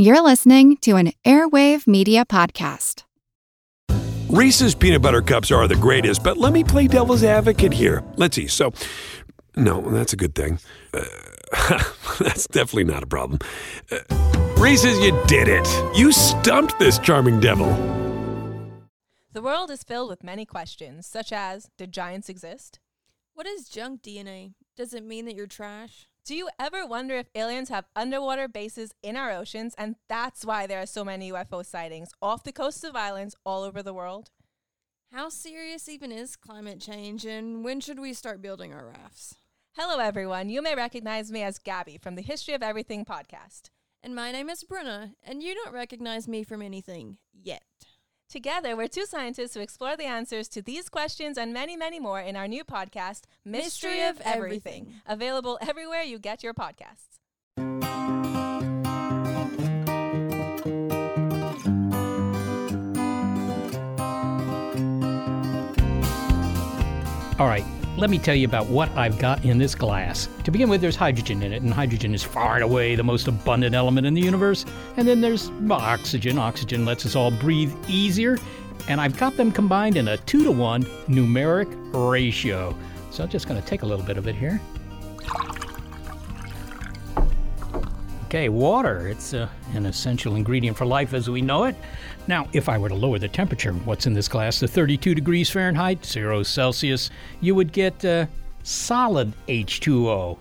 You're listening to an Airwave Media Podcast. Reese's peanut butter cups are the greatest, but let me play devil's advocate here. Let's see. So, no, that's a good thing. Uh, that's definitely not a problem. Uh, Reese's, you did it. You stumped this charming devil. The world is filled with many questions, such as Did giants exist? What is junk DNA? Does it mean that you're trash? Do you ever wonder if aliens have underwater bases in our oceans and that's why there are so many UFO sightings off the coasts of islands all over the world? How serious even is climate change and when should we start building our rafts? Hello, everyone. You may recognize me as Gabby from the History of Everything podcast. And my name is Bruna, and you don't recognize me from anything yet. Together, we're two scientists who explore the answers to these questions and many, many more in our new podcast, Mystery, Mystery of Everything, Everything. available everywhere you get your podcasts. All right, let me tell you about what I've got in this glass. To begin with, there's hydrogen in it, and hydrogen is far and away the most abundant element in the universe. And then there's oxygen. Oxygen lets us all breathe easier. And I've got them combined in a two to one numeric ratio. So I'm just going to take a little bit of it here. Okay, water. It's uh, an essential ingredient for life as we know it. Now, if I were to lower the temperature, what's in this glass, to 32 degrees Fahrenheit, 0 Celsius, you would get uh, solid H2O.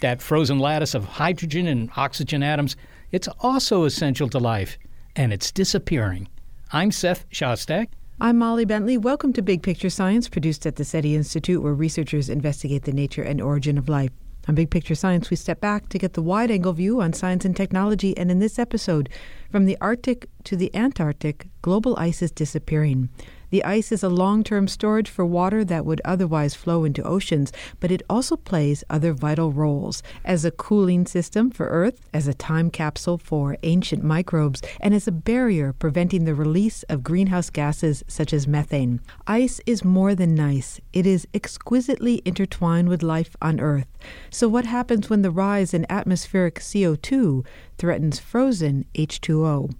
That frozen lattice of hydrogen and oxygen atoms, it's also essential to life, and it's disappearing. I'm Seth Shostak. I'm Molly Bentley. Welcome to Big Picture Science, produced at the SETI Institute, where researchers investigate the nature and origin of life. On Big Picture Science, we step back to get the wide angle view on science and technology, and in this episode, from the Arctic to the Antarctic, global ice is disappearing. The ice is a long term storage for water that would otherwise flow into oceans, but it also plays other vital roles as a cooling system for Earth, as a time capsule for ancient microbes, and as a barrier preventing the release of greenhouse gases such as methane. Ice is more than nice, it is exquisitely intertwined with life on Earth. So, what happens when the rise in atmospheric CO2 threatens frozen H2O?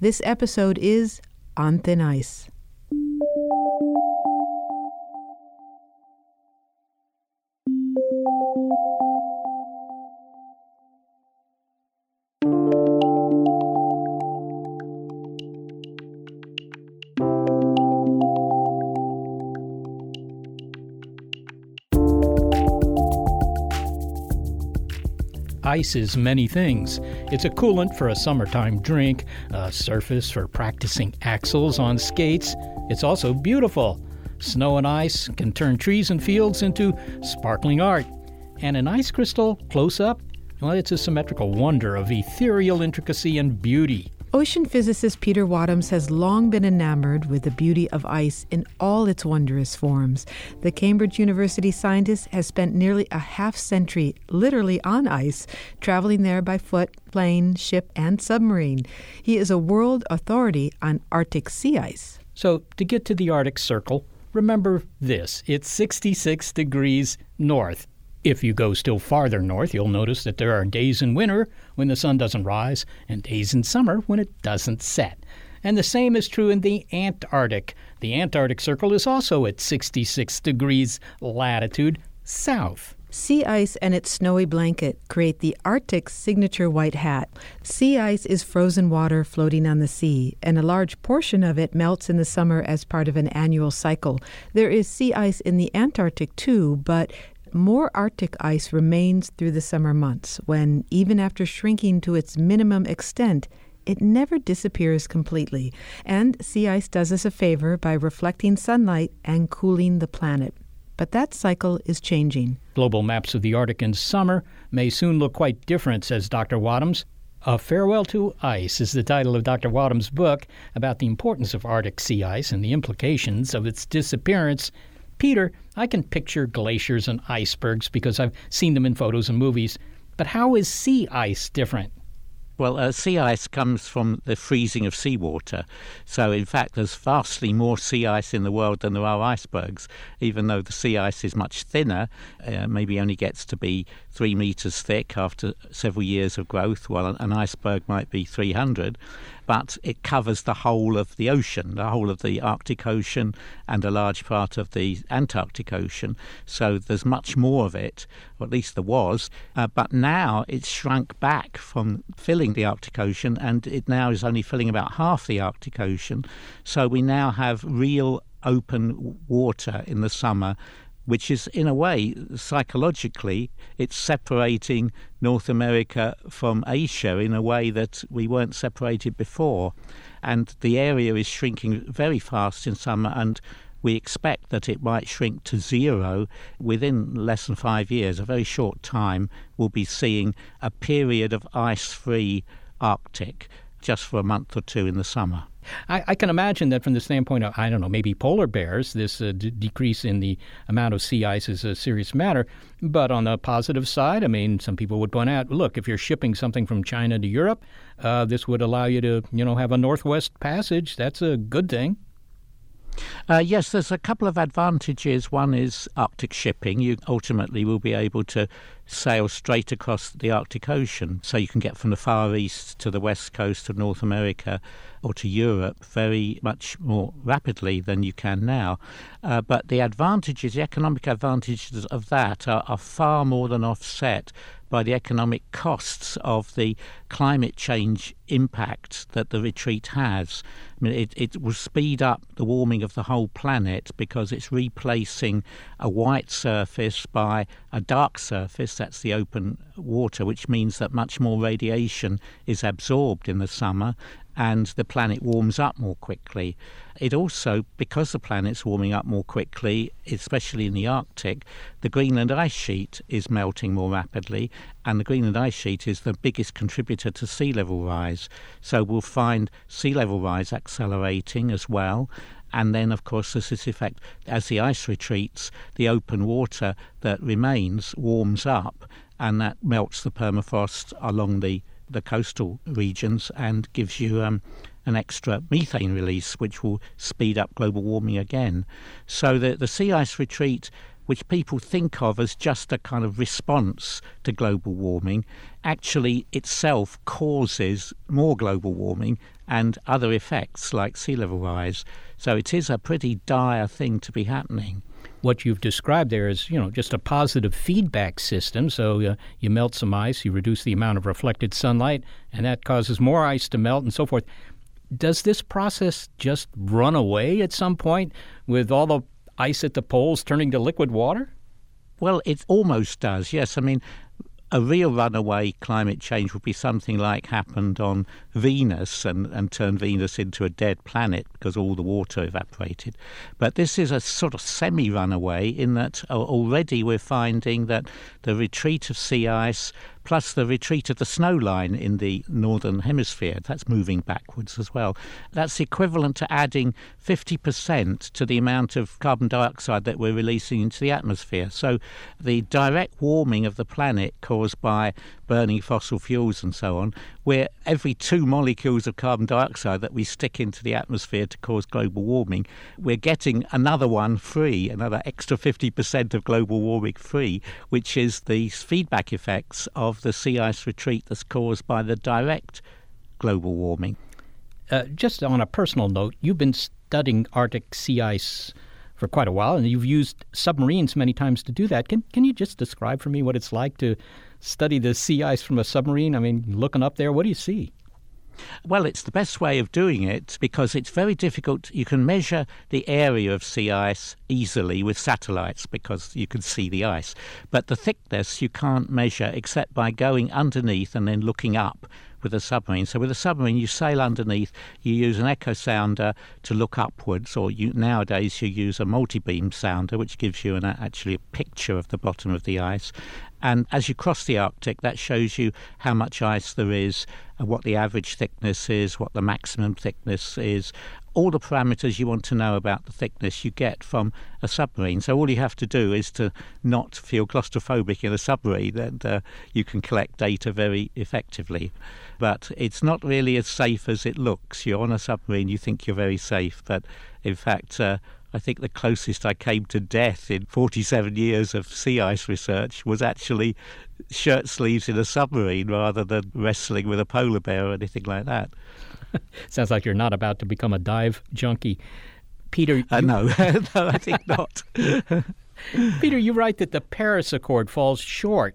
This episode is On Thin Ice. Ice is many things. It's a coolant for a summertime drink, a surface for practicing axels on skates. It's also beautiful. Snow and ice can turn trees and fields into sparkling art. And an ice crystal, close up, well, it's a symmetrical wonder of ethereal intricacy and beauty. Ocean physicist Peter Wadhams has long been enamored with the beauty of ice in all its wondrous forms. The Cambridge University scientist has spent nearly a half century literally on ice, traveling there by foot, plane, ship, and submarine. He is a world authority on Arctic sea ice. So, to get to the Arctic Circle, remember this it's 66 degrees north. If you go still farther north, you'll notice that there are days in winter when the sun doesn't rise and days in summer when it doesn't set. And the same is true in the Antarctic. The Antarctic Circle is also at 66 degrees latitude south. Sea ice and its snowy blanket create the Arctic's signature white hat. Sea ice is frozen water floating on the sea, and a large portion of it melts in the summer as part of an annual cycle. There is sea ice in the Antarctic too, but more Arctic ice remains through the summer months when, even after shrinking to its minimum extent, it never disappears completely. And sea ice does us a favor by reflecting sunlight and cooling the planet. But that cycle is changing. Global maps of the Arctic in summer may soon look quite different, says Dr. Wadhams. A Farewell to Ice is the title of Dr. Wadham's book about the importance of Arctic sea ice and the implications of its disappearance. Peter, I can picture glaciers and icebergs because I've seen them in photos and movies, but how is sea ice different? Well, uh, sea ice comes from the freezing of seawater. So, in fact, there's vastly more sea ice in the world than there are icebergs, even though the sea ice is much thinner, uh, maybe only gets to be three meters thick after several years of growth, while an iceberg might be 300 but it covers the whole of the ocean, the whole of the Arctic Ocean and a large part of the Antarctic Ocean. So there's much more of it, or at least there was. Uh, but now it's shrunk back from filling the Arctic Ocean, and it now is only filling about half the Arctic Ocean. So we now have real open water in the summer which is in a way psychologically it's separating North America from Asia in a way that we weren't separated before. And the area is shrinking very fast in summer and we expect that it might shrink to zero within less than 5 years. A very short time we'll be seeing a period of ice free arctic just for a month or two in the summer I, I, can imagine that from the standpoint of, I don't know, maybe polar bears, this uh, d- decrease in the amount of sea ice is a serious matter. But on the positive side, I mean, some people would point out, look, if you're shipping something from China to Europe, uh, this would allow you to, you know, have a northwest passage. That's a good thing. Uh, yes, there's a couple of advantages. One is Arctic shipping. You ultimately will be able to sail straight across the Arctic Ocean. So you can get from the Far East to the west coast of North America or to Europe very much more rapidly than you can now. Uh, but the advantages, the economic advantages of that, are, are far more than offset by the economic costs of the climate change impact that the retreat has. I mean, it, it will speed up the warming of the whole planet because it's replacing a white surface by a dark surface, that's the open water, which means that much more radiation is absorbed in the summer and the planet warms up more quickly. It also, because the planet's warming up more quickly, especially in the Arctic, the Greenland ice sheet is melting more rapidly, and the Greenland ice sheet is the biggest contributor to sea level rise. So we'll find sea level rise accelerating as well. And then, of course, there's this effect as the ice retreats, the open water that remains warms up, and that melts the permafrost along the the coastal regions and gives you um, an extra methane release, which will speed up global warming again. So the, the sea ice retreat, which people think of as just a kind of response to global warming, actually itself causes more global warming and other effects like sea level rise. So it is a pretty dire thing to be happening what you've described there is, you know, just a positive feedback system. So uh, you melt some ice, you reduce the amount of reflected sunlight, and that causes more ice to melt and so forth. Does this process just run away at some point with all the ice at the poles turning to liquid water? Well, it almost does, yes. I mean, a real runaway climate change would be something like happened on Venus and, and turned Venus into a dead planet because all the water evaporated. But this is a sort of semi runaway in that uh, already we're finding that the retreat of sea ice plus the retreat of the snow line in the northern hemisphere. That's moving backwards as well. That's equivalent to adding 50% to the amount of carbon dioxide that we're releasing into the atmosphere. So the direct warming of the planet caused by burning fossil fuels and so on, where every two molecules of carbon dioxide that we stick into the atmosphere to cause global warming, we're getting another one free, another extra 50% of global warming free, which is the feedback effects of the sea ice retreat that's caused by the direct global warming. Uh, just on a personal note, you've been studying Arctic sea ice for quite a while, and you've used submarines many times to do that. Can can you just describe for me what it's like to study the sea ice from a submarine? I mean, looking up there, what do you see? Well, it's the best way of doing it because it's very difficult. You can measure the area of sea ice easily with satellites because you can see the ice. But the thickness you can't measure except by going underneath and then looking up with a submarine. So with a submarine, you sail underneath, you use an echo sounder to look upwards, or you, nowadays you use a multi-beam sounder, which gives you an, actually a picture of the bottom of the ice. And as you cross the Arctic, that shows you how much ice there is, and what the average thickness is, what the maximum thickness is, all the parameters you want to know about the thickness you get from a submarine. So all you have to do is to not feel claustrophobic in a submarine, and uh, you can collect data very effectively. But it's not really as safe as it looks. You're on a submarine, you think you're very safe, but in fact, uh, I think the closest I came to death in 47 years of sea ice research was actually shirt sleeves in a submarine rather than wrestling with a polar bear or anything like that. Sounds like you're not about to become a dive junkie. Peter. Uh, you, no, no, I think not. Peter, you write that the Paris Accord falls short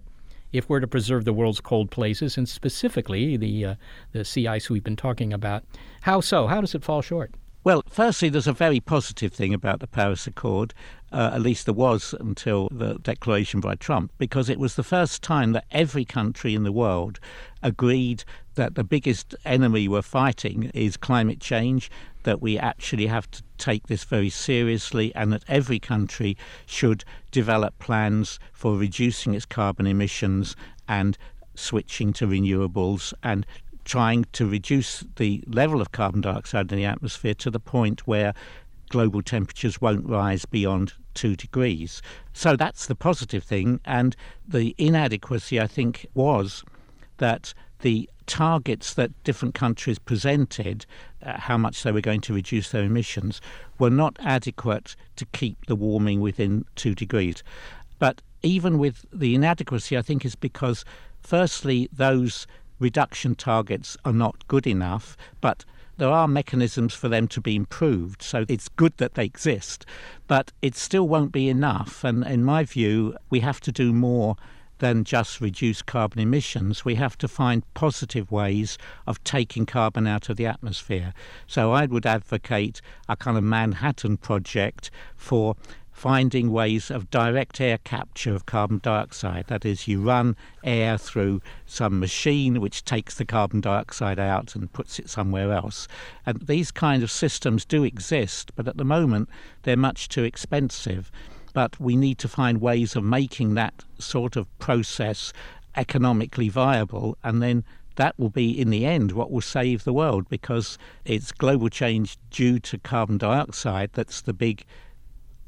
if we're to preserve the world's cold places and specifically the uh, the sea ice we've been talking about. How so? How does it fall short? Well, firstly, there's a very positive thing about the Paris Accord, uh, at least there was until the declaration by Trump, because it was the first time that every country in the world agreed that the biggest enemy we're fighting is climate change, that we actually have to take this very seriously, and that every country should develop plans for reducing its carbon emissions and switching to renewables and trying to reduce the level of carbon dioxide in the atmosphere to the point where global temperatures won't rise beyond two degrees. So that's the positive thing. And the inadequacy, I think, was that the targets that different countries presented, uh, how much they were going to reduce their emissions, were not adequate to keep the warming within two degrees. But even with the inadequacy, I think is because, firstly, those reduction targets are not good enough, but there are mechanisms for them to be improved. So it's good that they exist, but it still won't be enough. And in my view, we have to do more than just reduce carbon emissions. We have to find positive ways of taking carbon out of the atmosphere. So I would advocate a kind of Manhattan project for finding ways of direct air capture of carbon dioxide. That is, you run air through some machine which takes the carbon dioxide out and puts it somewhere else. And these kind of systems do exist, but at the moment they're much too expensive. But we need to find ways of making that sort of process economically viable and then that will be in the end what will save the world because it's global change due to carbon dioxide that's the big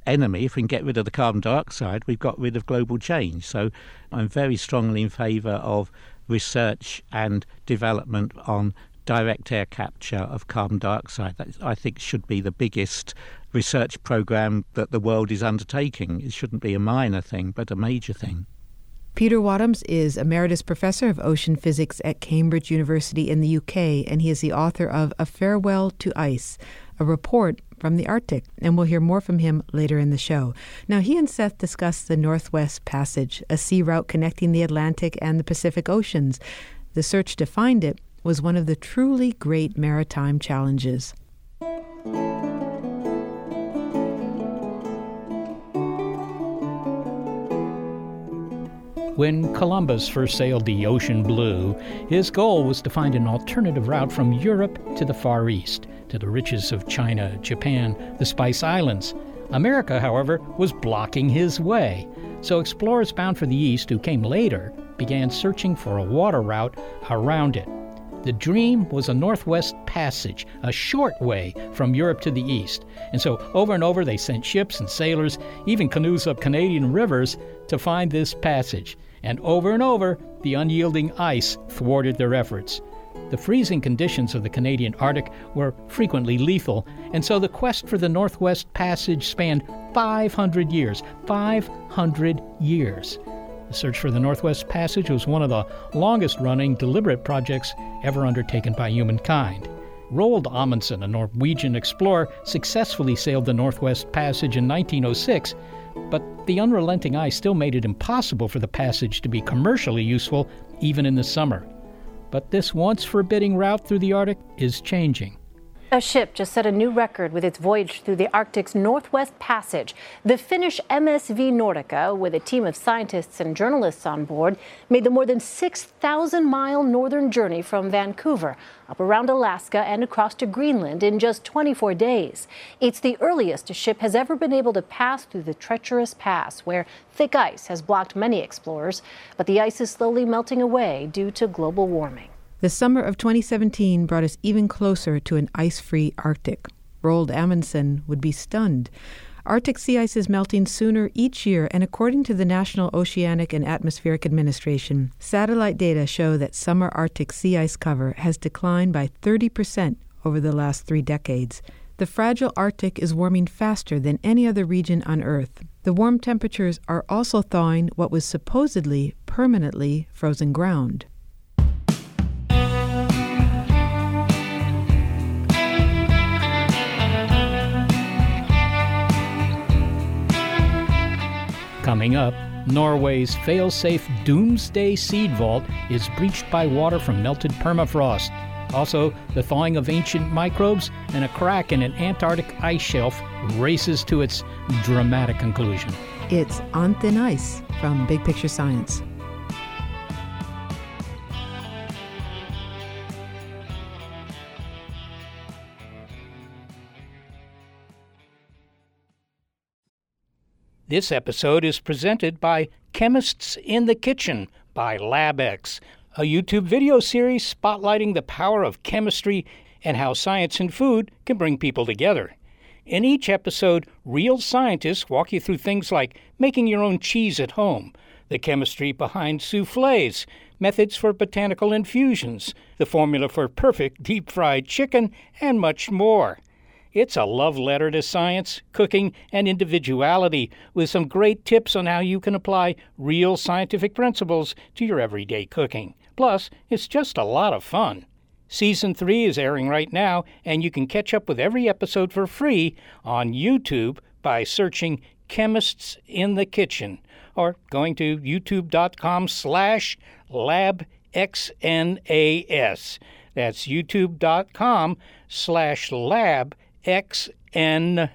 enemy. If we can get rid of the carbon dioxide, we've got rid of global change. So I'm very strongly in favour of research and development on direct air capture of carbon dioxide. That I think should be the biggest research program that the world is undertaking. It shouldn't be a minor thing, but a major thing. Peter Wadhams is Emeritus Professor of Ocean Physics at Cambridge University in the UK, and he is the author of A Farewell to Ice, a report from the Arctic, and we'll hear more from him later in the show. Now, he and Seth discussed the Northwest Passage, a sea route connecting the Atlantic and the Pacific Oceans. The search to find it was one of the truly great maritime challenges. When Columbus first sailed the ocean blue, his goal was to find an alternative route from Europe to the Far East, to the riches of China, Japan, the Spice Islands. America, however, was blocking his way. So explorers bound for the east, who came later, began searching for a water route around it. The dream was a northwest passage, a short way from Europe to the east. And so over and over they sent ships and sailors, even canoes up Canadian rivers, to find this passage and over and over, the unyielding ice thwarted their efforts. The freezing conditions of the Canadian Arctic were frequently lethal, and so the quest for the Northwest Passage spanned 500 years. 500 years. The search for the Northwest Passage was one of the longest running deliberate projects ever undertaken by humankind. Roald Amundsen, a Norwegian explorer, successfully sailed the Northwest Passage in 1906 but the unrelenting ice still made it impossible for the passage to be commercially useful even in the summer. But this once forbidding route through the Arctic is changing. A ship just set a new record with its voyage through the Arctic's Northwest Passage. The Finnish MSV Nordica, with a team of scientists and journalists on board, made the more than 6,000 mile northern journey from Vancouver up around Alaska and across to Greenland in just 24 days. It's the earliest a ship has ever been able to pass through the treacherous pass, where thick ice has blocked many explorers. But the ice is slowly melting away due to global warming. The summer of 2017 brought us even closer to an ice free Arctic. Roald Amundsen would be stunned. Arctic sea ice is melting sooner each year, and according to the National Oceanic and Atmospheric Administration, satellite data show that summer Arctic sea ice cover has declined by 30% over the last three decades. The fragile Arctic is warming faster than any other region on Earth. The warm temperatures are also thawing what was supposedly permanently frozen ground. Coming up, Norway's fail-safe Doomsday Seed Vault is breached by water from melted permafrost. Also, the thawing of ancient microbes and a crack in an Antarctic ice shelf races to its dramatic conclusion. It's On Thin Ice from Big Picture Science. This episode is presented by Chemists in the Kitchen by LabX, a YouTube video series spotlighting the power of chemistry and how science and food can bring people together. In each episode, real scientists walk you through things like making your own cheese at home, the chemistry behind souffles, methods for botanical infusions, the formula for perfect deep fried chicken, and much more. It's a love letter to science, cooking, and individuality with some great tips on how you can apply real scientific principles to your everyday cooking. Plus, it's just a lot of fun. Season 3 is airing right now, and you can catch up with every episode for free on YouTube by searching Chemists in the Kitchen or going to youtube.com slash labxnas. That's youtube.com slash lab XNAS.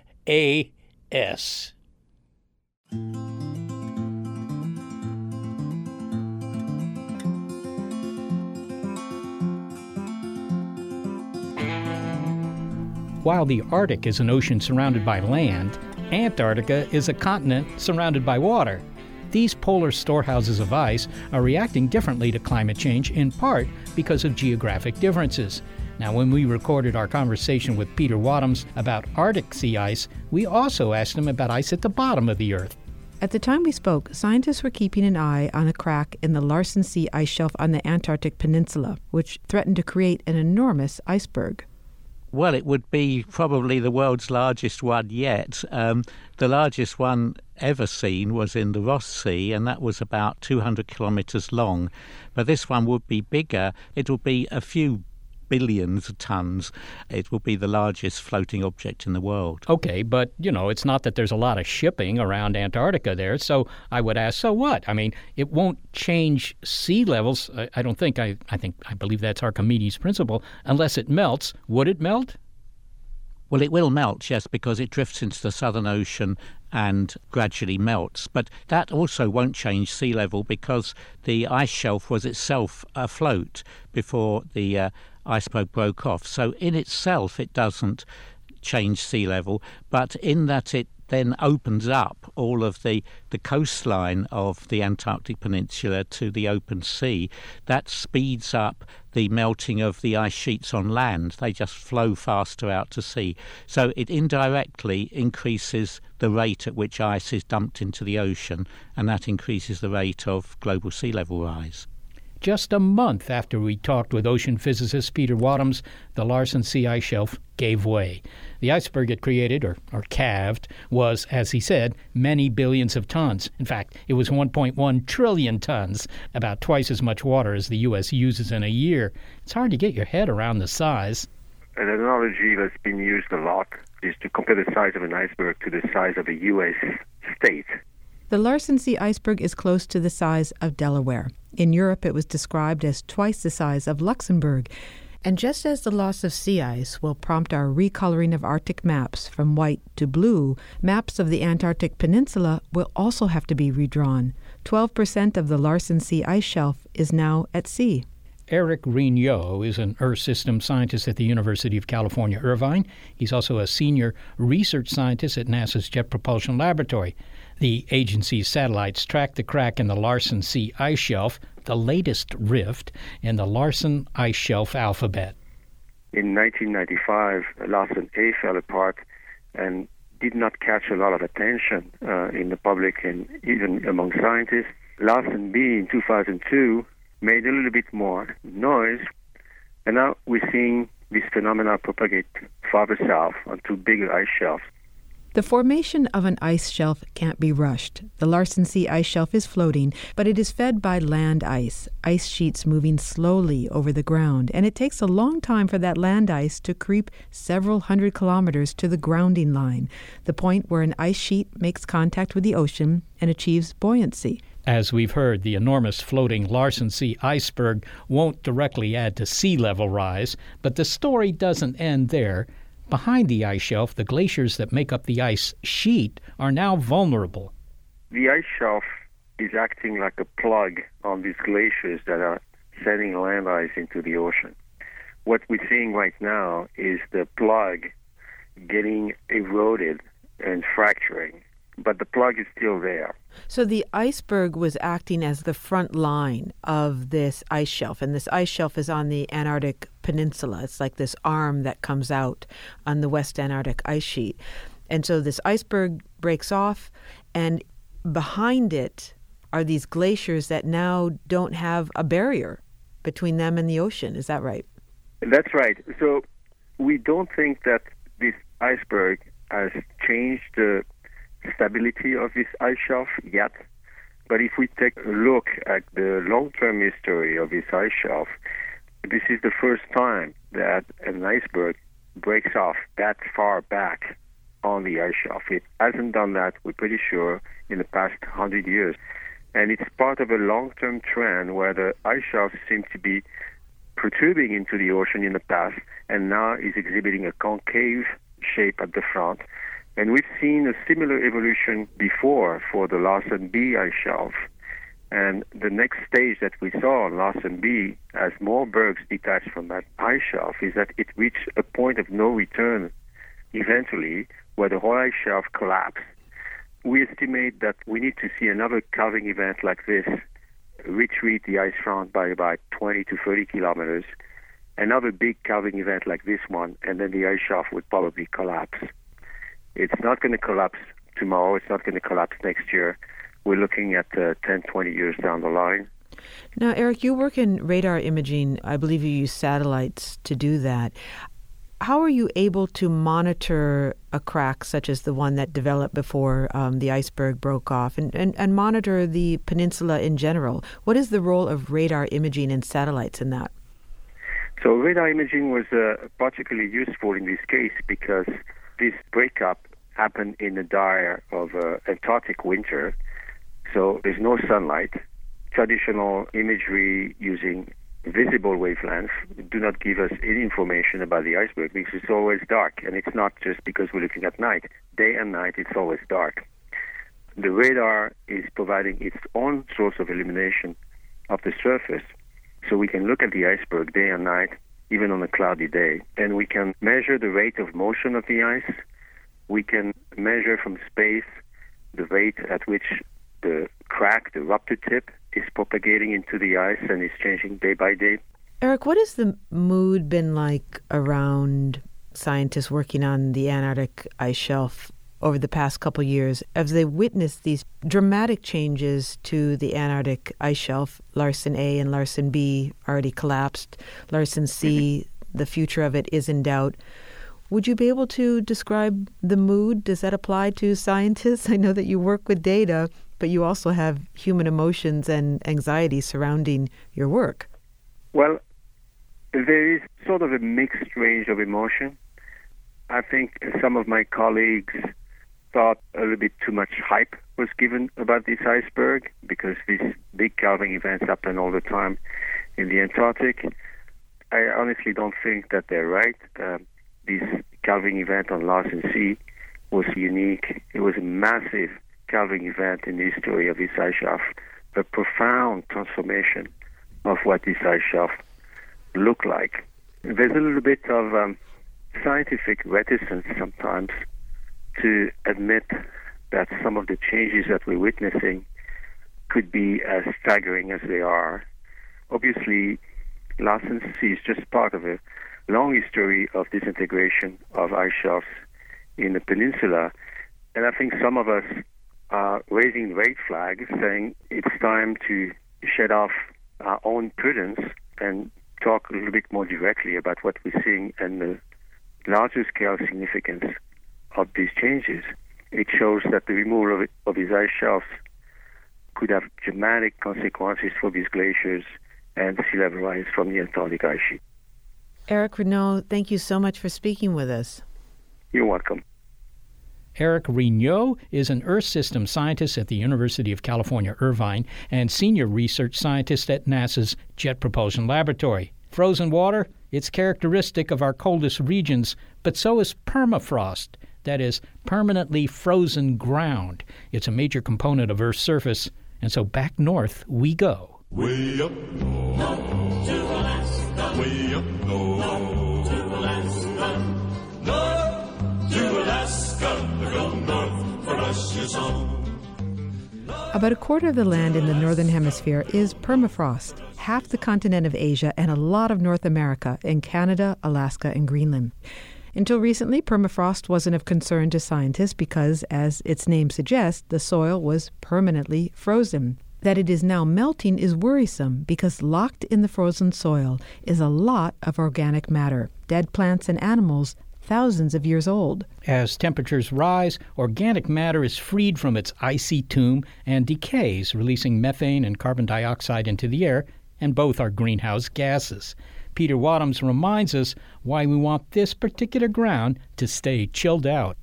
While the Arctic is an ocean surrounded by land, Antarctica is a continent surrounded by water. These polar storehouses of ice are reacting differently to climate change in part because of geographic differences. Now, when we recorded our conversation with Peter Wadhams about Arctic sea ice, we also asked him about ice at the bottom of the Earth. At the time we spoke, scientists were keeping an eye on a crack in the Larsen C ice shelf on the Antarctic Peninsula, which threatened to create an enormous iceberg. Well, it would be probably the world's largest one yet. Um, the largest one ever seen was in the Ross Sea, and that was about 200 kilometres long. But this one would be bigger. It would be a few billions of tons. It will be the largest floating object in the world. Okay, but you know, it's not that there's a lot of shipping around Antarctica there. So I would ask, so what? I mean, it won't change sea levels. I, I don't think. I, I think I believe that's Archimedes' principle. Unless it melts, would it melt? Well, it will melt, yes, because it drifts into the Southern Ocean and gradually melts. But that also won't change sea level because the ice shelf was itself afloat before the uh, iceberg broke off. So in itself, it doesn't change sea level, but in that it then opens up all of the, the coastline of the Antarctic Peninsula to the open sea. That speeds up the melting of the ice sheets on land. They just flow faster out to sea. So it indirectly increases the rate at which ice is dumped into the ocean, and that increases the rate of global sea level rise. Just a month after we talked with ocean physicist Peter Wadhams, the Larsen C ice shelf gave way. The iceberg it created, or, or calved, was, as he said, many billions of tons. In fact, it was 1.1 trillion tons, about twice as much water as the U.S. uses in a year. It's hard to get your head around the size. An analogy that's been used a lot is to compare the size of an iceberg to the size of a U.S. state. The Larsen C iceberg is close to the size of Delaware. In Europe, it was described as twice the size of Luxembourg. And just as the loss of sea ice will prompt our recoloring of Arctic maps from white to blue, maps of the Antarctic Peninsula will also have to be redrawn. 12% of the Larsen C ice shelf is now at sea. Eric Rignot is an Earth system scientist at the University of California, Irvine. He's also a senior research scientist at NASA's Jet Propulsion Laboratory. The agency's satellites track the crack in the Larsen C ice shelf, the latest rift in the Larsen ice shelf alphabet. in 1995, Larsen A fell apart and did not catch a lot of attention uh, in the public and even among scientists. Larsen B in 2002 made a little bit more noise, and now we're seeing this phenomena propagate farther south onto bigger ice shelves. The formation of an ice shelf can't be rushed. The Larsen C ice shelf is floating, but it is fed by land ice, ice sheets moving slowly over the ground, and it takes a long time for that land ice to creep several hundred kilometers to the grounding line, the point where an ice sheet makes contact with the ocean and achieves buoyancy. As we've heard, the enormous floating Larsen C iceberg won't directly add to sea level rise, but the story doesn't end there. Behind the ice shelf, the glaciers that make up the ice sheet are now vulnerable. The ice shelf is acting like a plug on these glaciers that are sending land ice into the ocean. What we're seeing right now is the plug getting eroded and fracturing, but the plug is still there. So the iceberg was acting as the front line of this ice shelf, and this ice shelf is on the Antarctic Peninsula. It's like this arm that comes out on the West Antarctic ice sheet. And so this iceberg breaks off, and behind it are these glaciers that now don't have a barrier between them and the ocean. Is that right? That's right. So we don't think that this iceberg has changed the stability of this ice shelf yet. But if we take a look at the long term history of this ice shelf, this is the first time that an iceberg breaks off that far back on the ice shelf. It hasn't done that, we're pretty sure, in the past 100 years. And it's part of a long term trend where the ice shelf seems to be protruding into the ocean in the past and now is exhibiting a concave shape at the front and we've seen a similar evolution before for the Larsen B ice shelf. And the next stage that we saw on Larsen B, as more bergs detached from that ice shelf, is that it reached a point of no return eventually where the whole ice shelf collapsed. We estimate that we need to see another calving event like this retreat the ice front by about 20 to 30 kilometers, another big calving event like this one, and then the ice shelf would probably collapse. It's not going to collapse tomorrow. It's not going to collapse next year. We're looking at uh, 10, 20 years down the line. Now, Eric, you work in radar imaging. I believe you use satellites to do that. How are you able to monitor a crack such as the one that developed before um, the iceberg broke off and, and, and monitor the peninsula in general? What is the role of radar imaging and satellites in that? So, radar imaging was uh, particularly useful in this case because this breakup happened in the dire of uh, Antarctic winter, so there's no sunlight. Traditional imagery using visible wavelengths do not give us any information about the iceberg because it's always dark, and it's not just because we're looking at night. Day and night, it's always dark. The radar is providing its own source of illumination of the surface, so we can look at the iceberg day and night even on a cloudy day. And we can measure the rate of motion of the ice. We can measure from space the rate at which the crack, the rupture tip, is propagating into the ice and is changing day by day. Eric, what has the mood been like around scientists working on the Antarctic ice shelf over the past couple years as they witnessed these dramatic changes to the Antarctic ice shelf. Larsen A and Larsen B already collapsed. Larsen C, mm-hmm. the future of it is in doubt. Would you be able to describe the mood? Does that apply to scientists? I know that you work with data, but you also have human emotions and anxiety surrounding your work. Well, there is sort of a mixed range of emotion. I think some of my colleagues thought a little bit too much hype was given about this iceberg because these big calving events happen all the time in the Antarctic. I honestly don't think that they're right. Um, this calving event on Larsen C was unique. It was a massive calving event in the history of ice shelf, a profound transformation of what ice shelf looked like. There's a little bit of um, scientific reticence sometimes to admit that some of the changes that we're witnessing could be as staggering as they are. Obviously, Larsen C is just part of a long history of disintegration of ice shelves in the peninsula. And I think some of us are raising red flags saying it's time to shed off our own prudence and talk a little bit more directly about what we're seeing and the larger scale significance of these changes. It shows that the removal of, of these ice shelves could have dramatic consequences for these glaciers and sea level rise from the Antarctic ice sheet. Eric Rignot, thank you so much for speaking with us. You're welcome. Eric Rignot is an Earth system scientist at the University of California, Irvine, and senior research scientist at NASA's Jet Propulsion Laboratory. Frozen water, it's characteristic of our coldest regions, but so is permafrost, that is, permanently frozen ground. It's a major component of Earth's surface, and so back north we go. Way up north to Alaska, way up north to Alaska, north to Alaska, go north for us your song. About a quarter of the land in the northern hemisphere is permafrost, half the continent of Asia and a lot of North America in Canada, Alaska, and Greenland. Until recently, permafrost wasn't of concern to scientists because, as its name suggests, the soil was permanently frozen. That it is now melting is worrisome because locked in the frozen soil is a lot of organic matter, dead plants and animals thousands of years old. As temperatures rise, organic matter is freed from its icy tomb and decays, releasing methane and carbon dioxide into the air, and both are greenhouse gases. Peter Wadhams reminds us why we want this particular ground to stay chilled out.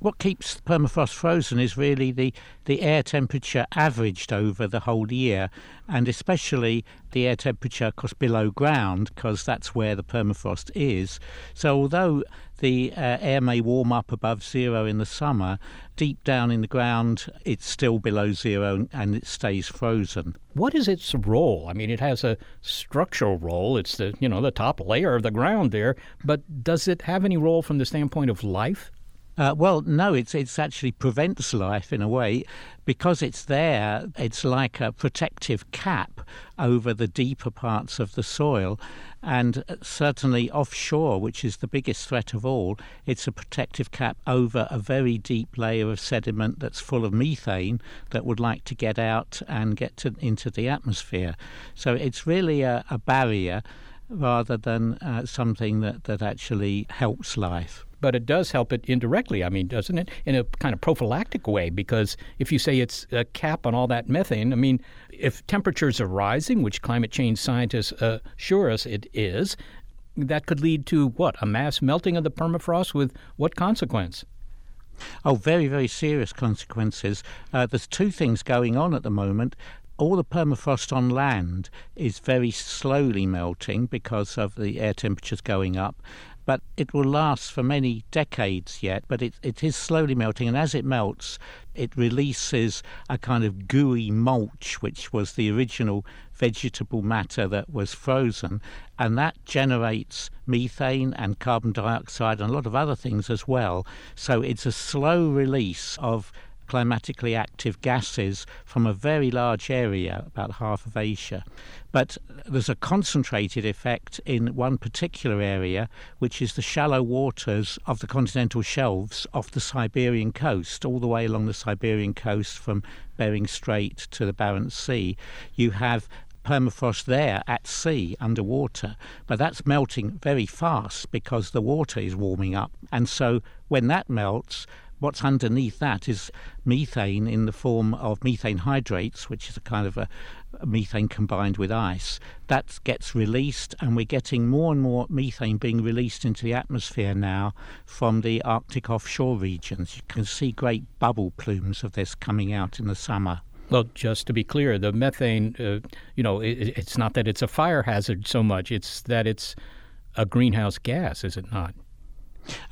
What keeps permafrost frozen is really the, the air temperature averaged over the whole year, and especially the air temperature, of course, below ground, because that's where the permafrost is. So, although the uh, air may warm up above zero in the summer, deep down in the ground, it's still below zero and it stays frozen. What is its role? I mean, it has a structural role. It's the you know the top layer of the ground there, but does it have any role from the standpoint of life? Uh, well, no, it's it's actually prevents life in a way because it's there. It's like a protective cap over the deeper parts of the soil, and uh, certainly offshore, which is the biggest threat of all, it's a protective cap over a very deep layer of sediment that's full of methane that would like to get out and get to, into the atmosphere. So it's really a, a barrier rather than uh, something that, that actually helps life but it does help it indirectly. I mean, doesn't it? In a kind of prophylactic way, because if you say it's a cap on all that methane, I mean, if temperatures are rising, which climate change scientists assure us it is, that could lead to what? A mass melting of the permafrost with what consequence? Oh, very, very serious consequences. Uh, there's two things going on at the moment all the permafrost on land is very slowly melting because of the air temperatures going up. But it will last for many decades yet, but it, it is slowly melting, and as it melts, it releases a kind of gooey mulch, which was the original vegetable matter that was frozen, and that generates methane and carbon dioxide and a lot of other things as well. So it's a slow release of climatically active gases from a very large area, about half of Asia. But there's a concentrated effect in one particular area, which is the shallow waters of the continental shelves off the Siberian coast, all the way along the Siberian coast from Bering Strait to the Barents Sea. You have permafrost there at sea underwater, but that's melting very fast because the water is warming up. And so when that melts, what's underneath that is methane in the form of methane hydrates, which is a kind of a, methane combined with ice. That gets released, and we're getting more and more methane being released into the atmosphere now from the Arctic offshore regions. You can see great bubble plumes of this coming out in the summer. Well, just to be clear, the methane, uh, you know, it, it's not that it's a fire hazard so much, it's that it's a greenhouse gas, is it not?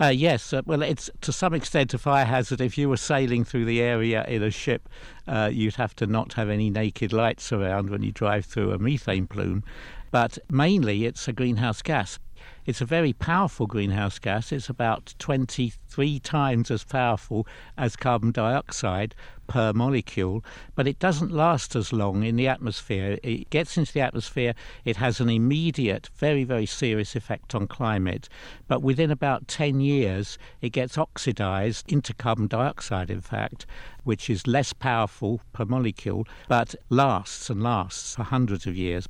Uh, yes, uh, well, it's to some extent a fire hazard. If you were sailing through the area in a ship, uh, you'd have to not have any naked lights around when you drive through a methane plume. But mainly, it's a greenhouse gas. It's a very powerful greenhouse gas. It's about 23 times as powerful as carbon dioxide per molecule, but it doesn't last as long in the atmosphere. It gets into the atmosphere, it has an immediate, very, very serious effect on climate, but within about 10 years, it gets oxidized into carbon dioxide, in fact, which is less powerful per molecule, but lasts and lasts for hundreds of years.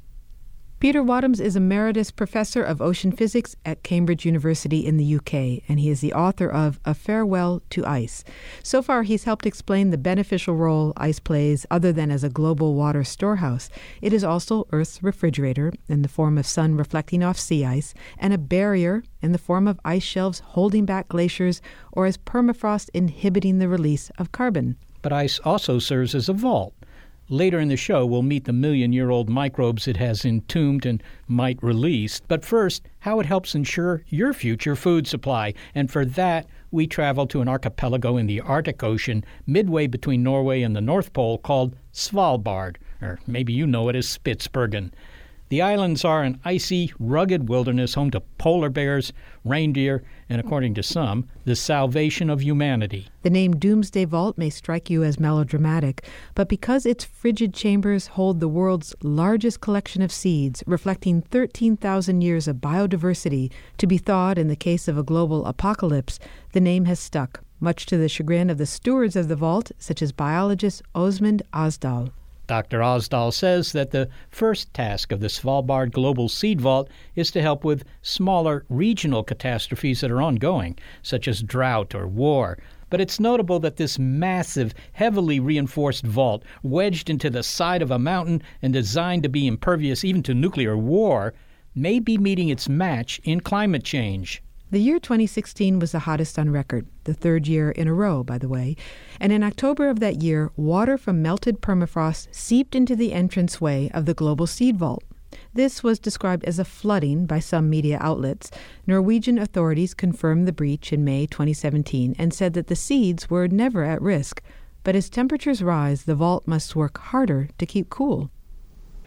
Peter Wadhams is Emeritus Professor of Ocean Physics at Cambridge University in the UK, and he is the author of A Farewell to Ice. So far, he's helped explain the beneficial role ice plays other than as a global water storehouse. It is also Earth's refrigerator in the form of sun reflecting off sea ice, and a barrier in the form of ice shelves holding back glaciers or as permafrost inhibiting the release of carbon. But ice also serves as a vault Later in the show, we'll meet the million year old microbes it has entombed and might release. But first, how it helps ensure your future food supply. And for that, we travel to an archipelago in the Arctic Ocean, midway between Norway and the North Pole, called Svalbard, or maybe you know it as Spitsbergen. The islands are an icy, rugged wilderness home to polar bears, reindeer, and according to some, the salvation of humanity. The name Doomsday Vault may strike you as melodramatic, but because its frigid chambers hold the world's largest collection of seeds, reflecting 13,000 years of biodiversity, to be thawed in the case of a global apocalypse, the name has stuck, much to the chagrin of the stewards of the vault, such as biologist Åsmund Asdal. Dr. Asdal says that the first task of the Svalbard Global Seed Vault is to help with smaller regional catastrophes that are ongoing, such as drought or war. But it's notable that this massive, heavily reinforced vault, wedged into the side of a mountain and designed to be impervious even to nuclear war, may be meeting its match in climate change. The year 2016 was the hottest on record, the third year in a row, by the way. And in October of that year, water from melted permafrost seeped into the entranceway of the global seed vault. This was described as a flooding by some media outlets. Norwegian authorities confirmed the breach in May 2017 and said that the seeds were never at risk. But as temperatures rise, the vault must work harder to keep cool.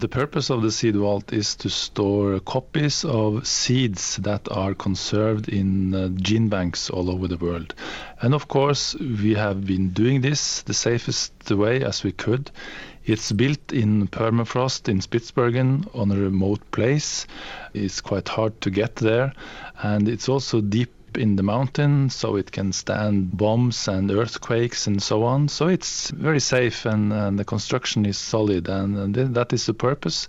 The purpose of the seed vault is to store copies of seeds that are conserved in uh, gene banks all over the world. And of course, we have been doing this the safest way as we could. It's built in permafrost in Spitsbergen on a remote place. It's quite hard to get there, and it's also deep in the mountain so it can stand bombs and earthquakes and so on. So it's very safe and, and the construction is solid and, and that is the purpose.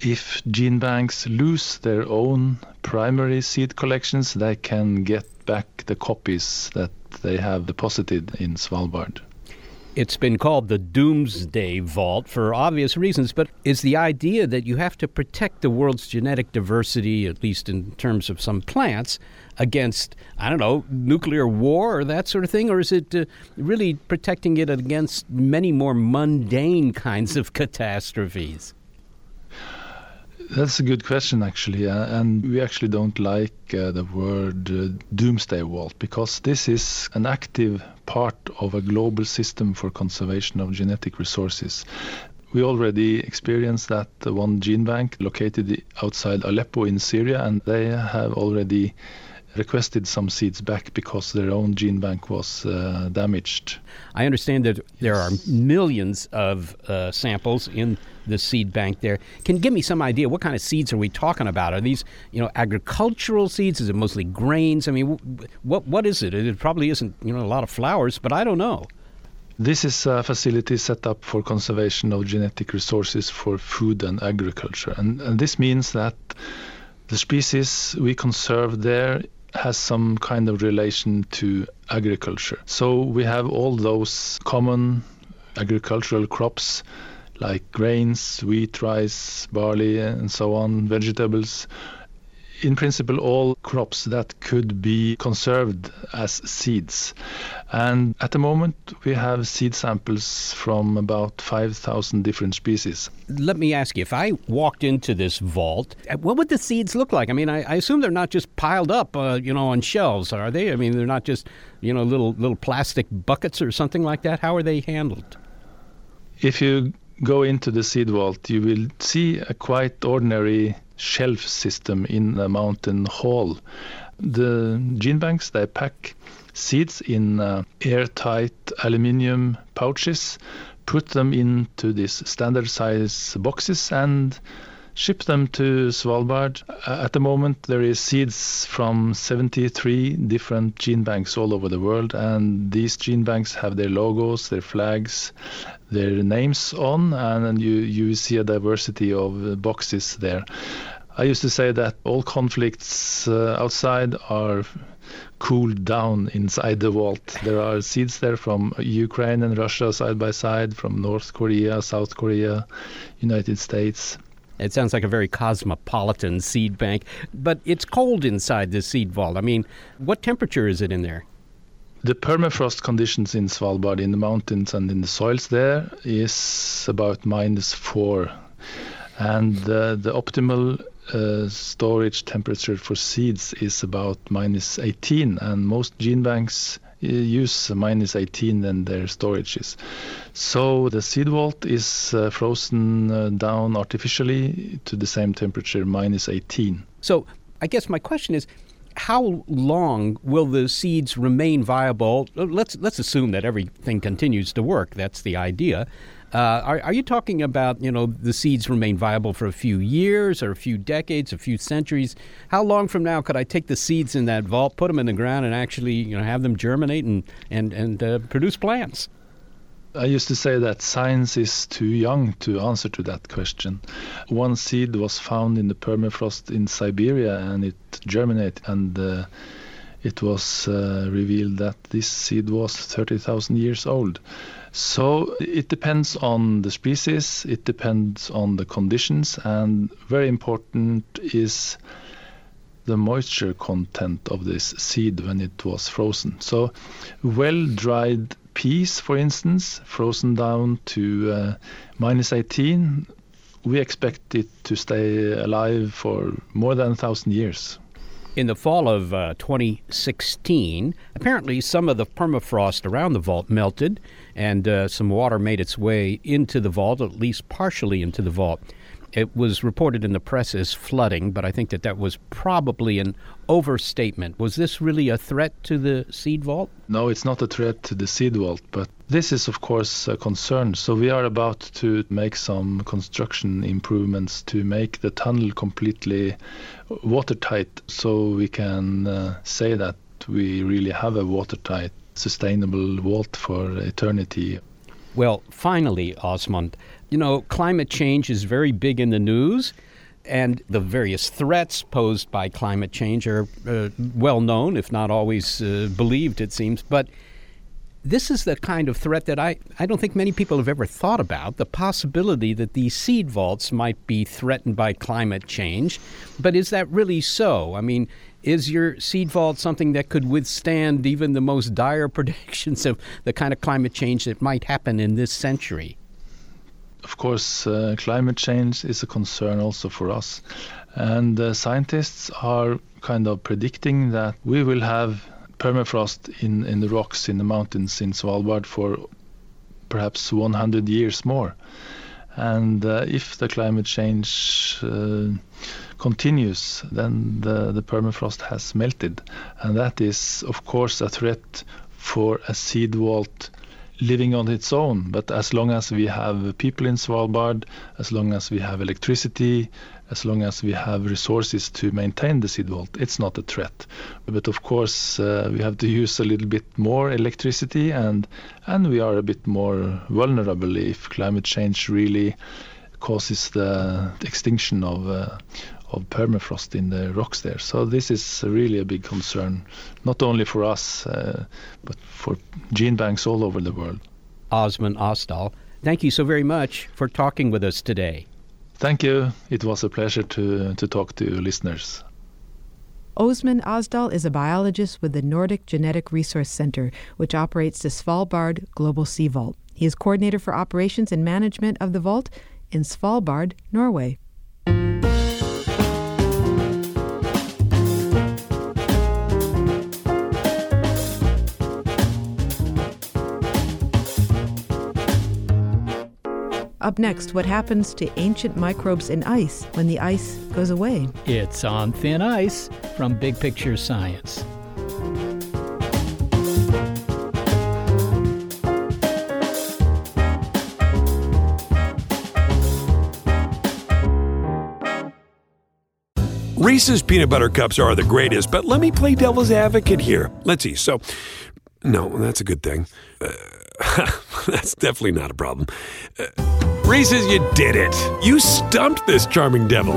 If gene banks lose their own primary seed collections, they can get back the copies that they have deposited in Svalbard. It's been called the Doomsday Vault for obvious reasons, but is the idea that you have to protect the world's genetic diversity, at least in terms of some plants, against, I don't know, nuclear war or that sort of thing? Or is it uh, really protecting it against many more mundane kinds of catastrophes? That's a good question, actually. Uh, and we actually don't like uh, the word uh, doomsday vault because this is an active part of a global system for conservation of genetic resources. We already experienced that one gene bank located outside Aleppo in Syria, and they have already requested some seeds back because their own gene bank was uh, damaged. I understand that there are millions of uh, samples in the seed bank there. Can you give me some idea what kind of seeds are we talking about? Are these, you know, agricultural seeds? Is it mostly grains? I mean, what what is it? It probably isn't, you know, a lot of flowers, but I don't know. This is a facility set up for conservation of genetic resources for food and agriculture. And, and this means that the species we conserve there has some kind of relation to agriculture. So we have all those common agricultural crops like grains, wheat, rice, barley, and so on, vegetables. In principle, all crops that could be conserved as seeds. And at the moment, we have seed samples from about 5,000 different species. Let me ask you if I walked into this vault, uh, what would the seeds look like? I mean, I, I assume they're not just piled up, uh, you know, on shelves, are they? I mean, they're not just, you know, little, little plastic buckets or something like that. How are they handled? If you go into the seed vault, you will see a quite ordinary shelf system in a mountain hall. The gene banks they pack seeds in uh, airtight aluminium pouches, put them into these standard size boxes, and ship them to Svalbard. Uh, At the moment, there is seeds from 73 different gene banks all over the world, and these gene banks have their logos, their flags, their names on, and you you see a diversity of boxes there. I used to say that all conflicts uh, outside are cooled down inside the vault. There are seeds there from Ukraine and Russia side by side, from North Korea, South Korea, United States. It sounds like a very cosmopolitan seed bank, but it's cold inside this seed vault. I mean, what temperature is it in there? The permafrost conditions in Svalbard, in the mountains and in the soils there, is about minus four. And uh, the optimal uh, storage temperature for seeds is about minus 18, and most gene banks use minus 18 in their storages. So the seed vault is uh, frozen uh, down artificially to the same temperature, minus 18. So I guess my question is, how long will the seeds remain viable? Let's let's assume that everything continues to work. That's the idea. Uh, are, are you talking about you know the seeds remain viable for a few years or a few decades, a few centuries? How long from now could I take the seeds in that vault, put them in the ground, and actually you know have them germinate and and and uh, produce plants? I used to say that science is too young to answer to that question. One seed was found in the permafrost in Siberia and it germinated, and uh, it was uh, revealed that this seed was 30,000 years old. So it depends on the species, it depends on the conditions, and very important is the moisture content of this seed when it was frozen. So well dried peas, for instance, frozen down to uh, minus 18, we expect it to stay alive for more than a thousand years. In the fall of uh, 2016, apparently some of the permafrost around the vault melted and uh, some water made its way into the vault, at least partially into the vault. It was reported in the press as flooding, but I think that that was probably an overstatement. Was this really a threat to the seed vault? No, it's not a threat to the seed vault, but this is, of course, a concern. So we are about to make some construction improvements to make the tunnel completely watertight so we can uh, say that we really have a watertight, sustainable vault for eternity. Well, finally, Åsmund, you know, climate change is very big in the news, and the various threats posed by climate change are uh, well known, if not always uh, believed, it seems. But this is the kind of threat that I, I don't think many people have ever thought about the possibility that these seed vaults might be threatened by climate change. But is that really so? I mean, is your seed vault something that could withstand even the most dire predictions of the kind of climate change that might happen in this century? Of course, uh, climate change is a concern also for us. And uh, scientists are kind of predicting that we will have permafrost in, in the rocks in the mountains in Svalbard for perhaps 100 years more. And uh, if the climate change uh, continues, then the, the permafrost has melted. And that is, of course, a threat for a seed vault living on its own. But as long as we have people in Svalbard, as long as we have electricity, as long as we have resources to maintain the seed vault, it's not a threat. But of course, uh, we have to use a little bit more electricity, and and we are a bit more vulnerable if climate change really causes the extinction of uh, of permafrost in the rocks there. So this is really a big concern, not only for us, uh, but for gene banks all over the world. Åsmund Asdal, thank you so very much for talking with us today. Thank you. It was a pleasure to, to talk to listeners. Åsmund Asdal is a biologist with the Nordic Genetic Resource Center, which operates the Svalbard Global Seed Vault. He is coordinator for operations and management of the vault in Svalbard, Norway. Up next, what happens to ancient microbes in ice when the ice goes away? It's on thin ice from Big Picture Science. Reese's peanut butter cups are the greatest, but let me play devil's advocate here. Let's see. So, no, that's a good thing. Uh, that's definitely not a problem. Uh, Reese's, you did it. You stumped this charming devil.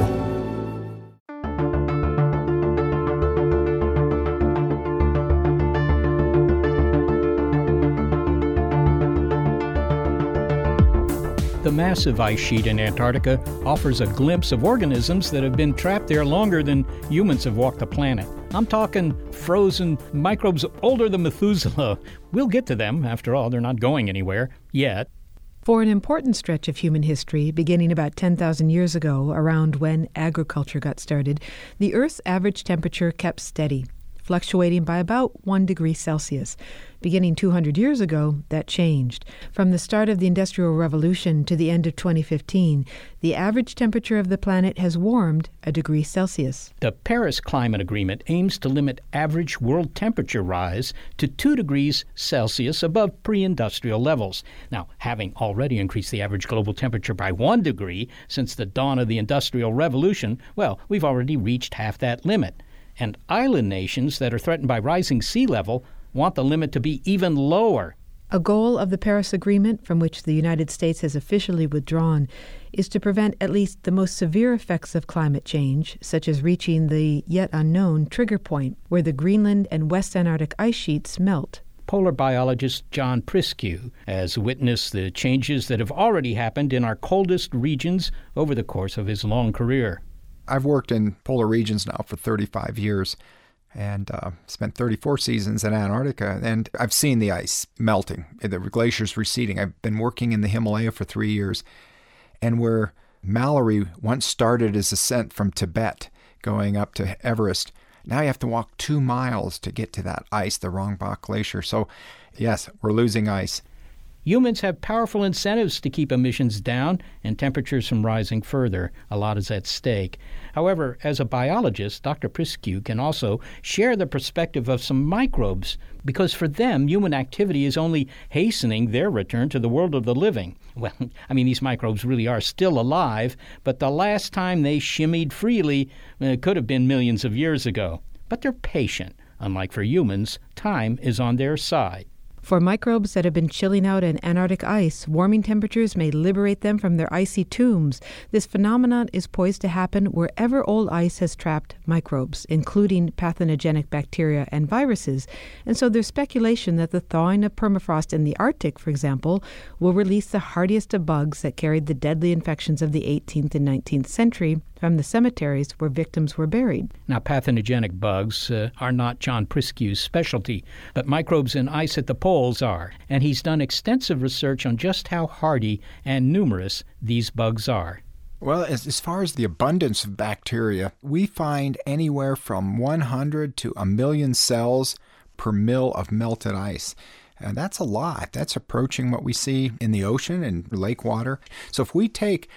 The massive ice sheet in Antarctica offers a glimpse of organisms that have been trapped there longer than humans have walked the planet. I'm talking frozen microbes older than Methuselah. We'll get to them, after all, they're not going anywhere yet. For an important stretch of human history, beginning about 10,000 years ago, around when agriculture got started, the Earth's average temperature kept steady, fluctuating by about 1 degree Celsius. Beginning 200 years ago, that changed. From the start of the Industrial Revolution to the end of 2015, the average temperature of the planet has warmed a degree Celsius. The Paris Climate Agreement aims to limit average world temperature rise to 2 degrees Celsius above pre industrial levels. Now, having already increased the average global temperature by 1 degree since the dawn of the Industrial Revolution, well, we've already reached half that limit. And island nations that are threatened by rising sea level want the limit to be even lower. A goal of the Paris Agreement, from which the United States has officially withdrawn, is to prevent at least the most severe effects of climate change, such as reaching the yet unknown trigger point, where the Greenland and West Antarctic ice sheets melt. Polar biologist John Priscu has witnessed the changes that have already happened in our coldest regions over the course of his long career. I've worked in polar regions now for 35 years and uh, spent 34 seasons in Antarctica. And I've seen the ice melting, the glaciers receding. I've been working in the Himalaya for three years. And where Mallory once started his ascent from Tibet going up to Everest, now you have to walk two miles to get to that ice, the Rongbuk Glacier. So, yes, we're losing ice. Humans have powerful incentives to keep emissions down and temperatures from rising further. A lot is at stake. However, as a biologist, Dr. Priscu can also share the perspective of some microbes because for them, human activity is only hastening their return to the world of the living. Well, I mean, these microbes really are still alive, but the last time they shimmied freely uh, could have been millions of years ago. But they're patient. Unlike for humans, time is on their side. For microbes that have been chilling out in Antarctic ice, warming temperatures may liberate them from their icy tombs. This phenomenon is poised to happen wherever old ice has trapped microbes, including pathogenic bacteria and viruses. And so there's speculation that the thawing of permafrost in the Arctic, for example, will release the hardiest of bugs that carried the deadly infections of the 18th and 19th century from the cemeteries where victims were buried. Now, pathogenic bugs uh, are not John Priscu's specialty, but microbes in ice at the are, and he's done extensive research on just how hardy and numerous these bugs are. Well, as, as far as the abundance of bacteria, we find anywhere from 100 to a million cells per mil of melted ice. And that's a lot. That's approaching what we see in the ocean and lake water. So if we take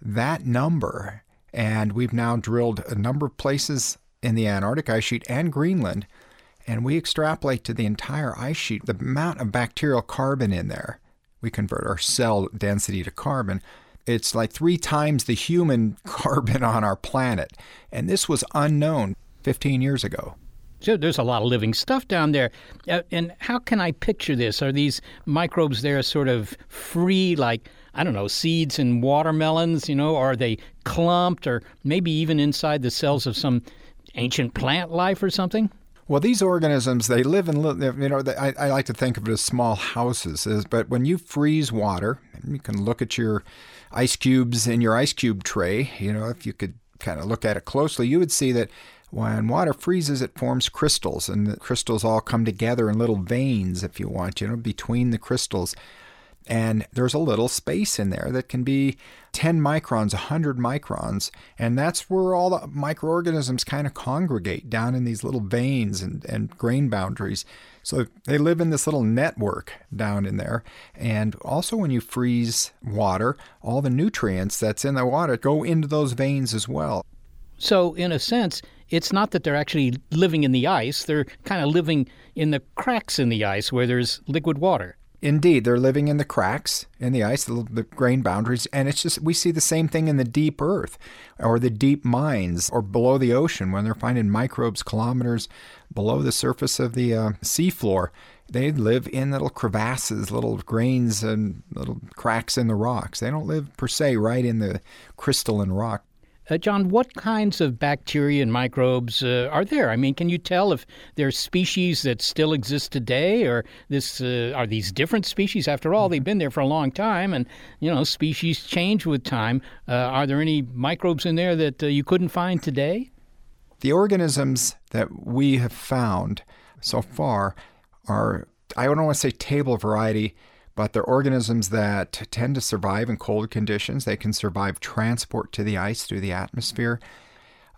that number and we've now drilled a number of places in the Antarctic ice sheet and Greenland. And we extrapolate to the entire ice sheet the amount of bacterial carbon in there. We convert our cell density to carbon. It's like three times the human carbon on our planet. And this was unknown 15 years ago. So there's a lot of living stuff down there. Uh, and how can I picture this? Are these microbes there sort of free, like, I don't know, seeds in watermelons, you know? Are they clumped or maybe even inside the cells of some ancient plant life or something? Well, these organisms, they live in, you know, I, I like to think of it as small houses. But when you freeze water, you can look at your ice cubes in your ice cube tray. You know, if you could kind of look at it closely, you would see that when water freezes, it forms crystals, and the crystals all come together in little veins, if you want, you know, between the crystals. And there's a little space in there that can be 10 microns, 100 microns. And that's where all the microorganisms kind of congregate down in these little veins and, and grain boundaries. So they live in this little network down in there. And also, when you freeze water, all the nutrients that's in the water go into those veins as well. So, in a sense, it's not that they're actually living in the ice, they're kind of living in the cracks in the ice where there's liquid water. Indeed, they're living in the cracks in the ice, the, the, grain boundaries, and it's just we see the same thing in the deep earth or the deep mines or below the ocean when they're finding microbes kilometers below the surface of the uh, seafloor. They live in little crevasses, little grains, and little cracks in the rocks. They don't live per se right in the crystalline rock. Uh, John, what kinds of bacteria and microbes uh, are there? I mean, can you tell if there's species that still exist today, or this uh, are these different species? After all, they've been there for a long time, and you know, species change with time. Uh, are there any microbes in there that uh, you couldn't find today? The organisms that we have found so far are, I don't want to say table variety but they're organisms that tend to survive in cold conditions. They can survive transport to the ice through the atmosphere.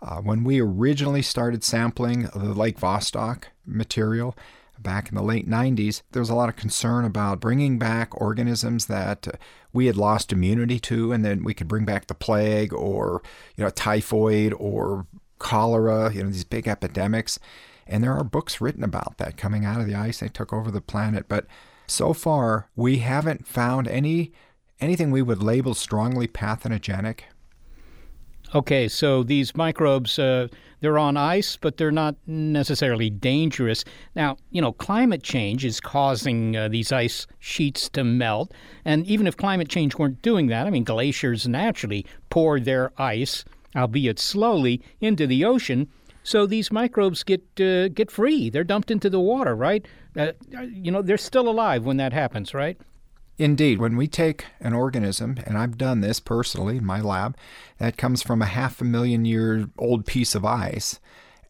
Uh, when we originally started sampling the Lake Vostok material back in the late 90s, there was a lot of concern about bringing back organisms that we had lost immunity to, and then we could bring back the plague or you know typhoid or cholera, you know these big epidemics. And there are books written about that coming out of the ice. They took over the planet, but so far, we haven't found any anything we would label strongly pathogenic. Okay, so these microbes, uh, they're on ice, but they're not necessarily dangerous. Now, you know, climate change is causing uh, these ice sheets to melt. And even if climate change weren't doing that, I mean, glaciers naturally pour their ice, albeit slowly, into the ocean. So these microbes get uh, get free. They're dumped into the water, right? Uh, you know, they're still alive when that happens, right? Indeed, when we take an organism, and I've done this personally in my lab, that comes from a half a million year old piece of ice,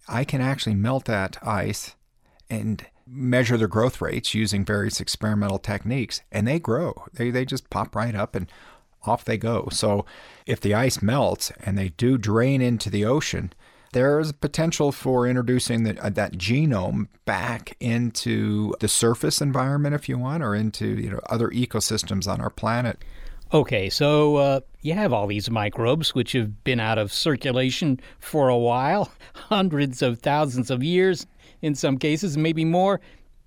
I can actually melt that ice and measure their growth rates using various experimental techniques, and they grow. They, they just pop right up and off they go. So if the ice melts and they do drain into the ocean, there's potential for introducing the, uh, that genome back into the surface environment, if you want, or into you know other ecosystems on our planet. Okay, so uh, you have all these microbes which have been out of circulation for a while, hundreds of thousands of years in some cases, maybe more,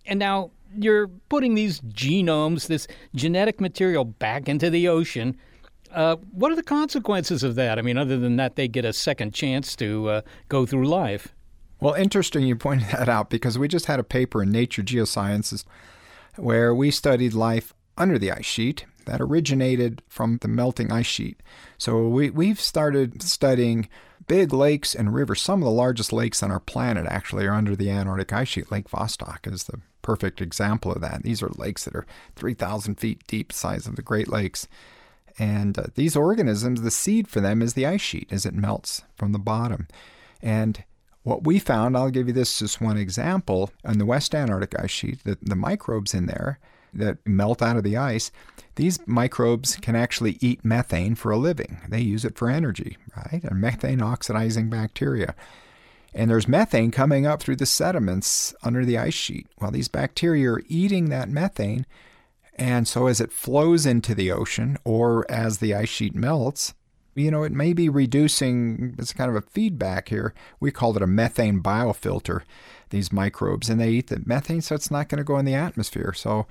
and now you're putting these genomes, this genetic material, back into the ocean uh, what are the consequences of that? I mean, other than that, they get a second chance to uh, go through life. Well, interesting you pointed that out because we just had a paper in Nature Geosciences where we studied life under the ice sheet that originated from the melting ice sheet. So we, we've started studying big lakes and rivers. Some of the largest lakes on our planet actually are under the Antarctic ice sheet. Lake Vostok is the perfect example of that. These are lakes that are 3,000 feet deep, size of the Great Lakes. And uh, these organisms, the seed for them is the ice sheet as it melts from the bottom. And what we found, I'll give you this as one example, on the West Antarctic ice sheet, the, the microbes in there that melt out of the ice, these microbes can actually eat methane for a living. They use it for energy, right? A methane oxidizing bacteria. And there's methane coming up through the sediments under the ice sheet. Well, these bacteria are eating that methane and so as it flows into the ocean or as the ice sheet melts, you know, it may be reducing, it's kind of a feedback here. We call it a methane biofilter, these microbes, and they eat the methane, so it's not going to go in the atmosphere. So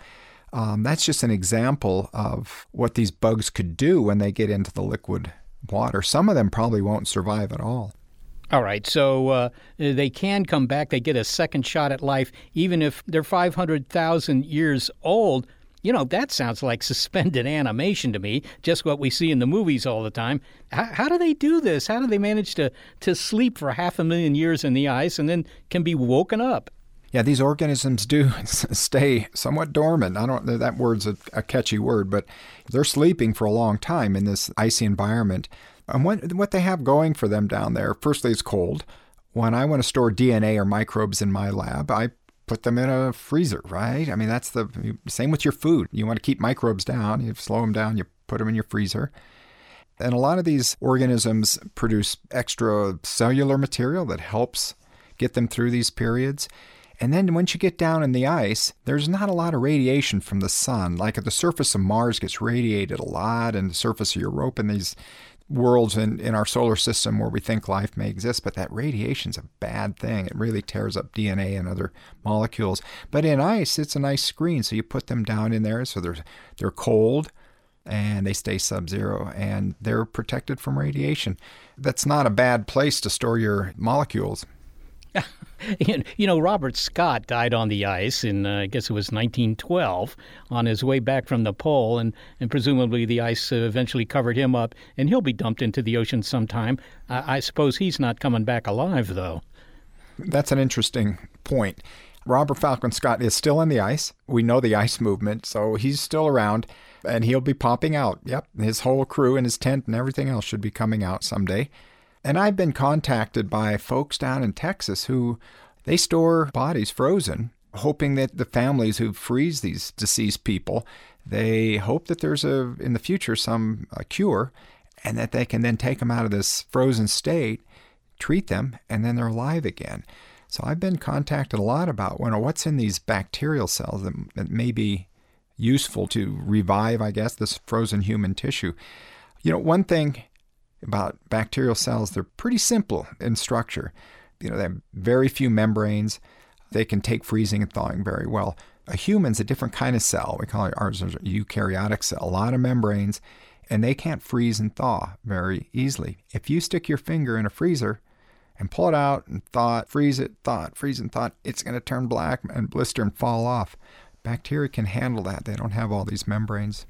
um, that's just an example of what these bugs could do when they get into the liquid water. Some of them probably won't survive at all. All right, so uh, they can come back. They get a second shot at life, even if they're 500,000 years old you know, that sounds like suspended animation to me, just what we see in the movies all the time. How, how, do they do this? How do they manage to, to sleep for half a million years in the ice and then can be woken up? Yeah, these organisms do stay somewhat dormant. I don't that word's a, a catchy word, but they're sleeping for a long time in this icy environment. And what what they have going for them down there, firstly, it's cold. When I want to store DNA or microbes in my lab, I put them in a freezer, right? I mean, that's the same with your food. You want to keep microbes down, you slow them down, you put them in your freezer. And a lot of these organisms produce extra cellular material that helps get them through these periods. And then once you get down in the ice, there's not a lot of radiation from the sun. Like at the surface of Mars gets radiated a lot, and the surface of Europa and these worlds in, in our solar system where we think life may exist, but that radiation's a bad thing. It really tears up DNA and other molecules. But in ice, it's a nice screen, so you put them down in there so they're they're cold and they stay sub-zero and they're protected from radiation. That's not a bad place to store your molecules. you know, Robert Scott died on the ice in, uh, I guess it was 1912, on his way back from the pole, and, and presumably the ice eventually covered him up, and he'll be dumped into the ocean sometime. I suppose he's not coming back alive, though. That's an interesting point. Robert Falcon Scott is still in the ice. We know the ice movement, so he's still around, and he'll be popping out. Yep, his whole crew and his tent and everything else should be coming out someday. And I've been contacted by folks down in Texas who they store bodies frozen, hoping that the families who freeze these deceased people, they hope that there's a in the future some cure, and that they can then take them out of this frozen state, treat them, and then they're alive again. So I've been contacted a lot about what's in these bacterial cells that, that may be useful to revive, I guess, this frozen human tissue. You know, one thing about bacterial cells, they're pretty simple in structure. You know, they have very few membranes. They can take freezing and thawing very well. A human's a different kind of cell. We call it ours a eukaryotic cell. A lot of membranes, and they can't freeze and thaw very easily. If you stick your finger in a freezer and pull it out and thaw it, freeze it, thaw it, freeze and thaw it, it's going to turn black and blister and fall off. Bacteria can handle that. They don't have all these membranes.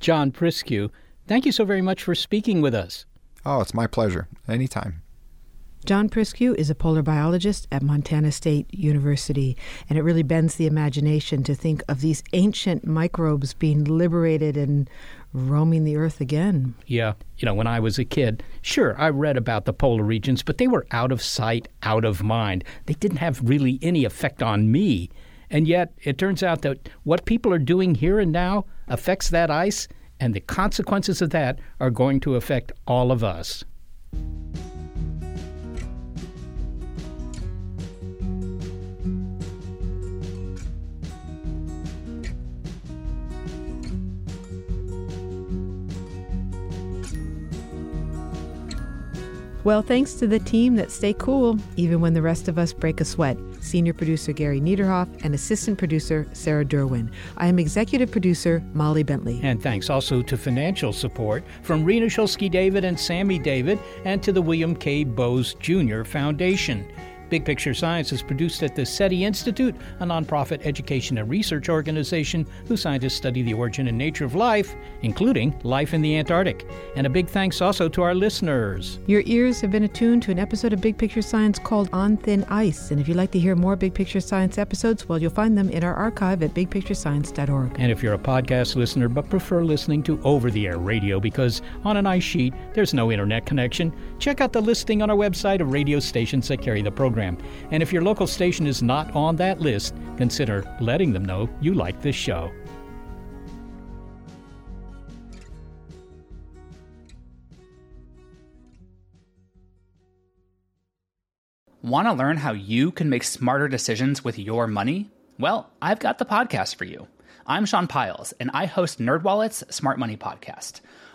John Priscu, thank you so very much for speaking with us. Oh, it's my pleasure. Anytime. John Priscu is a polar biologist at Montana State University, and it really bends the imagination to think of these ancient microbes being liberated and roaming the earth again. Yeah. You know, when I was a kid, sure, I read about the polar regions, but they were out of sight, out of mind. They didn't have really any effect on me. And yet, it turns out that what people are doing here and now affects that ice and the consequences of that are going to affect all of us. Well, thanks to the team that stay cool even when the rest of us break a sweat. Senior producer Gary Niederhoff and assistant producer Sarah Derwin. I am executive producer Molly Bentley. And thanks also to financial support from Rena Shulsky David and Sammy David and to the William K. Bowes Jr. Foundation. Big Picture Science is produced at the SETI Institute, a nonprofit education and research organization whose scientists study the origin and nature of life, including life in the Antarctic. And a big thanks also to our listeners. Your ears have been attuned to an episode of Big Picture Science called On Thin Ice. And if you'd like to hear more Big Picture Science episodes, well, you'll find them in our archive at bigpicturescience.org. And if you're a podcast listener but prefer listening to over the air radio because on an ice sheet there's no internet connection, check out the listing on our website of radio stations that carry the program program. And if your local station is not on that list, consider letting them know you like this show. Want to learn how you can make smarter decisions with your money? Well, I've got the podcast for you. I'm Sean Pyles, and I host NerdWallet's Smart Money Podcast.